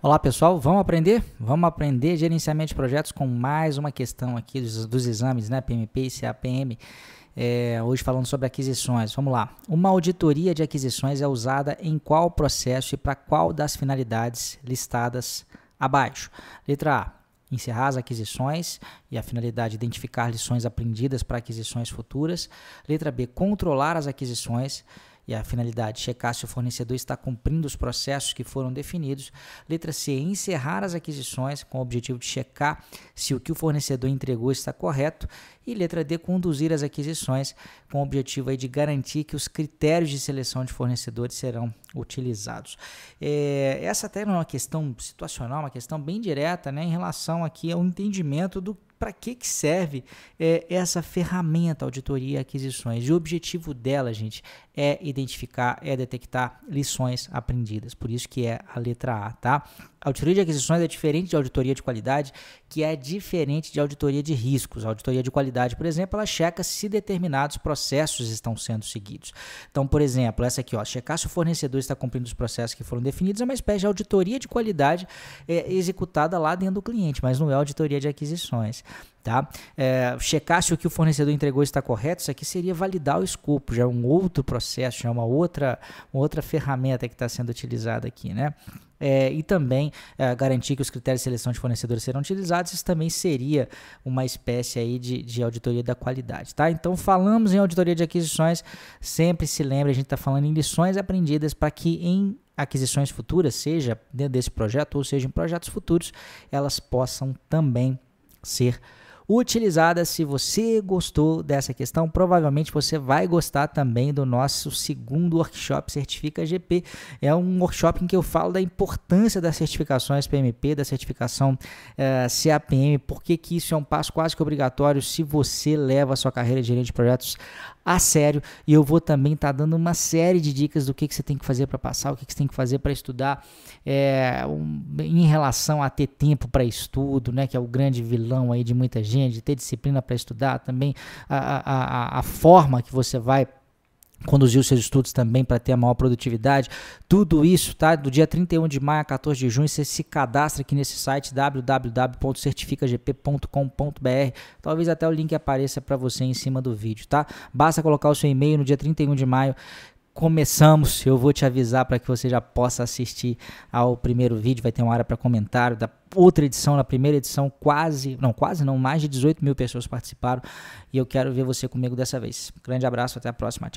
Olá pessoal, vamos aprender? Vamos aprender gerenciamento de projetos com mais uma questão aqui dos, dos exames, né? PMP e CAPM. É, hoje falando sobre aquisições. Vamos lá. Uma auditoria de aquisições é usada em qual processo e para qual das finalidades listadas abaixo? Letra A. Encerrar as aquisições e a finalidade identificar lições aprendidas para aquisições futuras. Letra B. Controlar as aquisições e a finalidade checar se o fornecedor está cumprindo os processos que foram definidos. Letra C, encerrar as aquisições com o objetivo de checar se o que o fornecedor entregou está correto. E letra D, conduzir as aquisições com o objetivo de garantir que os critérios de seleção de fornecedores serão utilizados. É, essa até é uma questão situacional, uma questão bem direta né, em relação aqui ao entendimento do para que, que serve é, essa ferramenta auditoria e aquisições. E o objetivo dela, gente, é identificar, é detectar lições aprendidas. Por isso que é a letra A, tá? A auditoria de aquisições é diferente de auditoria de qualidade, que é diferente de auditoria de riscos. A auditoria de qualidade, por exemplo, ela checa se determinados processos estão sendo seguidos. Então, por exemplo, essa aqui, ó, checar se o fornecedor está cumprindo os processos que foram definidos é uma espécie de auditoria de qualidade é, executada lá dentro do cliente, mas não é auditoria de aquisições. Tá? É, checar se o que o fornecedor entregou está correto, isso aqui seria validar o escopo, já é um outro processo, já é uma outra, uma outra ferramenta que está sendo utilizada aqui. Né? É, e também é, garantir que os critérios de seleção de fornecedores serão utilizados, isso também seria uma espécie aí de, de auditoria da qualidade. Tá? Então, falamos em auditoria de aquisições, sempre se lembre, a gente está falando em lições aprendidas para que em aquisições futuras, seja dentro desse projeto ou seja em projetos futuros, elas possam também ser utilizada. Se você gostou dessa questão, provavelmente você vai gostar também do nosso segundo workshop Certifica GP. É um workshop em que eu falo da importância das certificações PMP, da certificação eh, CAPM, porque que isso é um passo quase que obrigatório se você leva a sua carreira de gerente de projetos a sério. E eu vou também estar tá dando uma série de dicas do que, que você tem que fazer para passar, o que, que você tem que fazer para estudar, é, um, em relação a ter tempo para estudo, né, que é o grande vilão aí de muita gente, de ter disciplina para estudar, também a, a, a forma que você vai conduzir os seus estudos também para ter a maior produtividade. Tudo isso, tá? Do dia 31 de maio a 14 de junho, você se cadastra aqui nesse site www.certificagp.com.br. Talvez até o link apareça para você em cima do vídeo, tá? Basta colocar o seu e-mail no dia 31 de maio começamos, eu vou te avisar para que você já possa assistir ao primeiro vídeo, vai ter uma área para comentário, da outra edição, na primeira edição, quase, não, quase não, mais de 18 mil pessoas participaram e eu quero ver você comigo dessa vez. Grande abraço, até a próxima.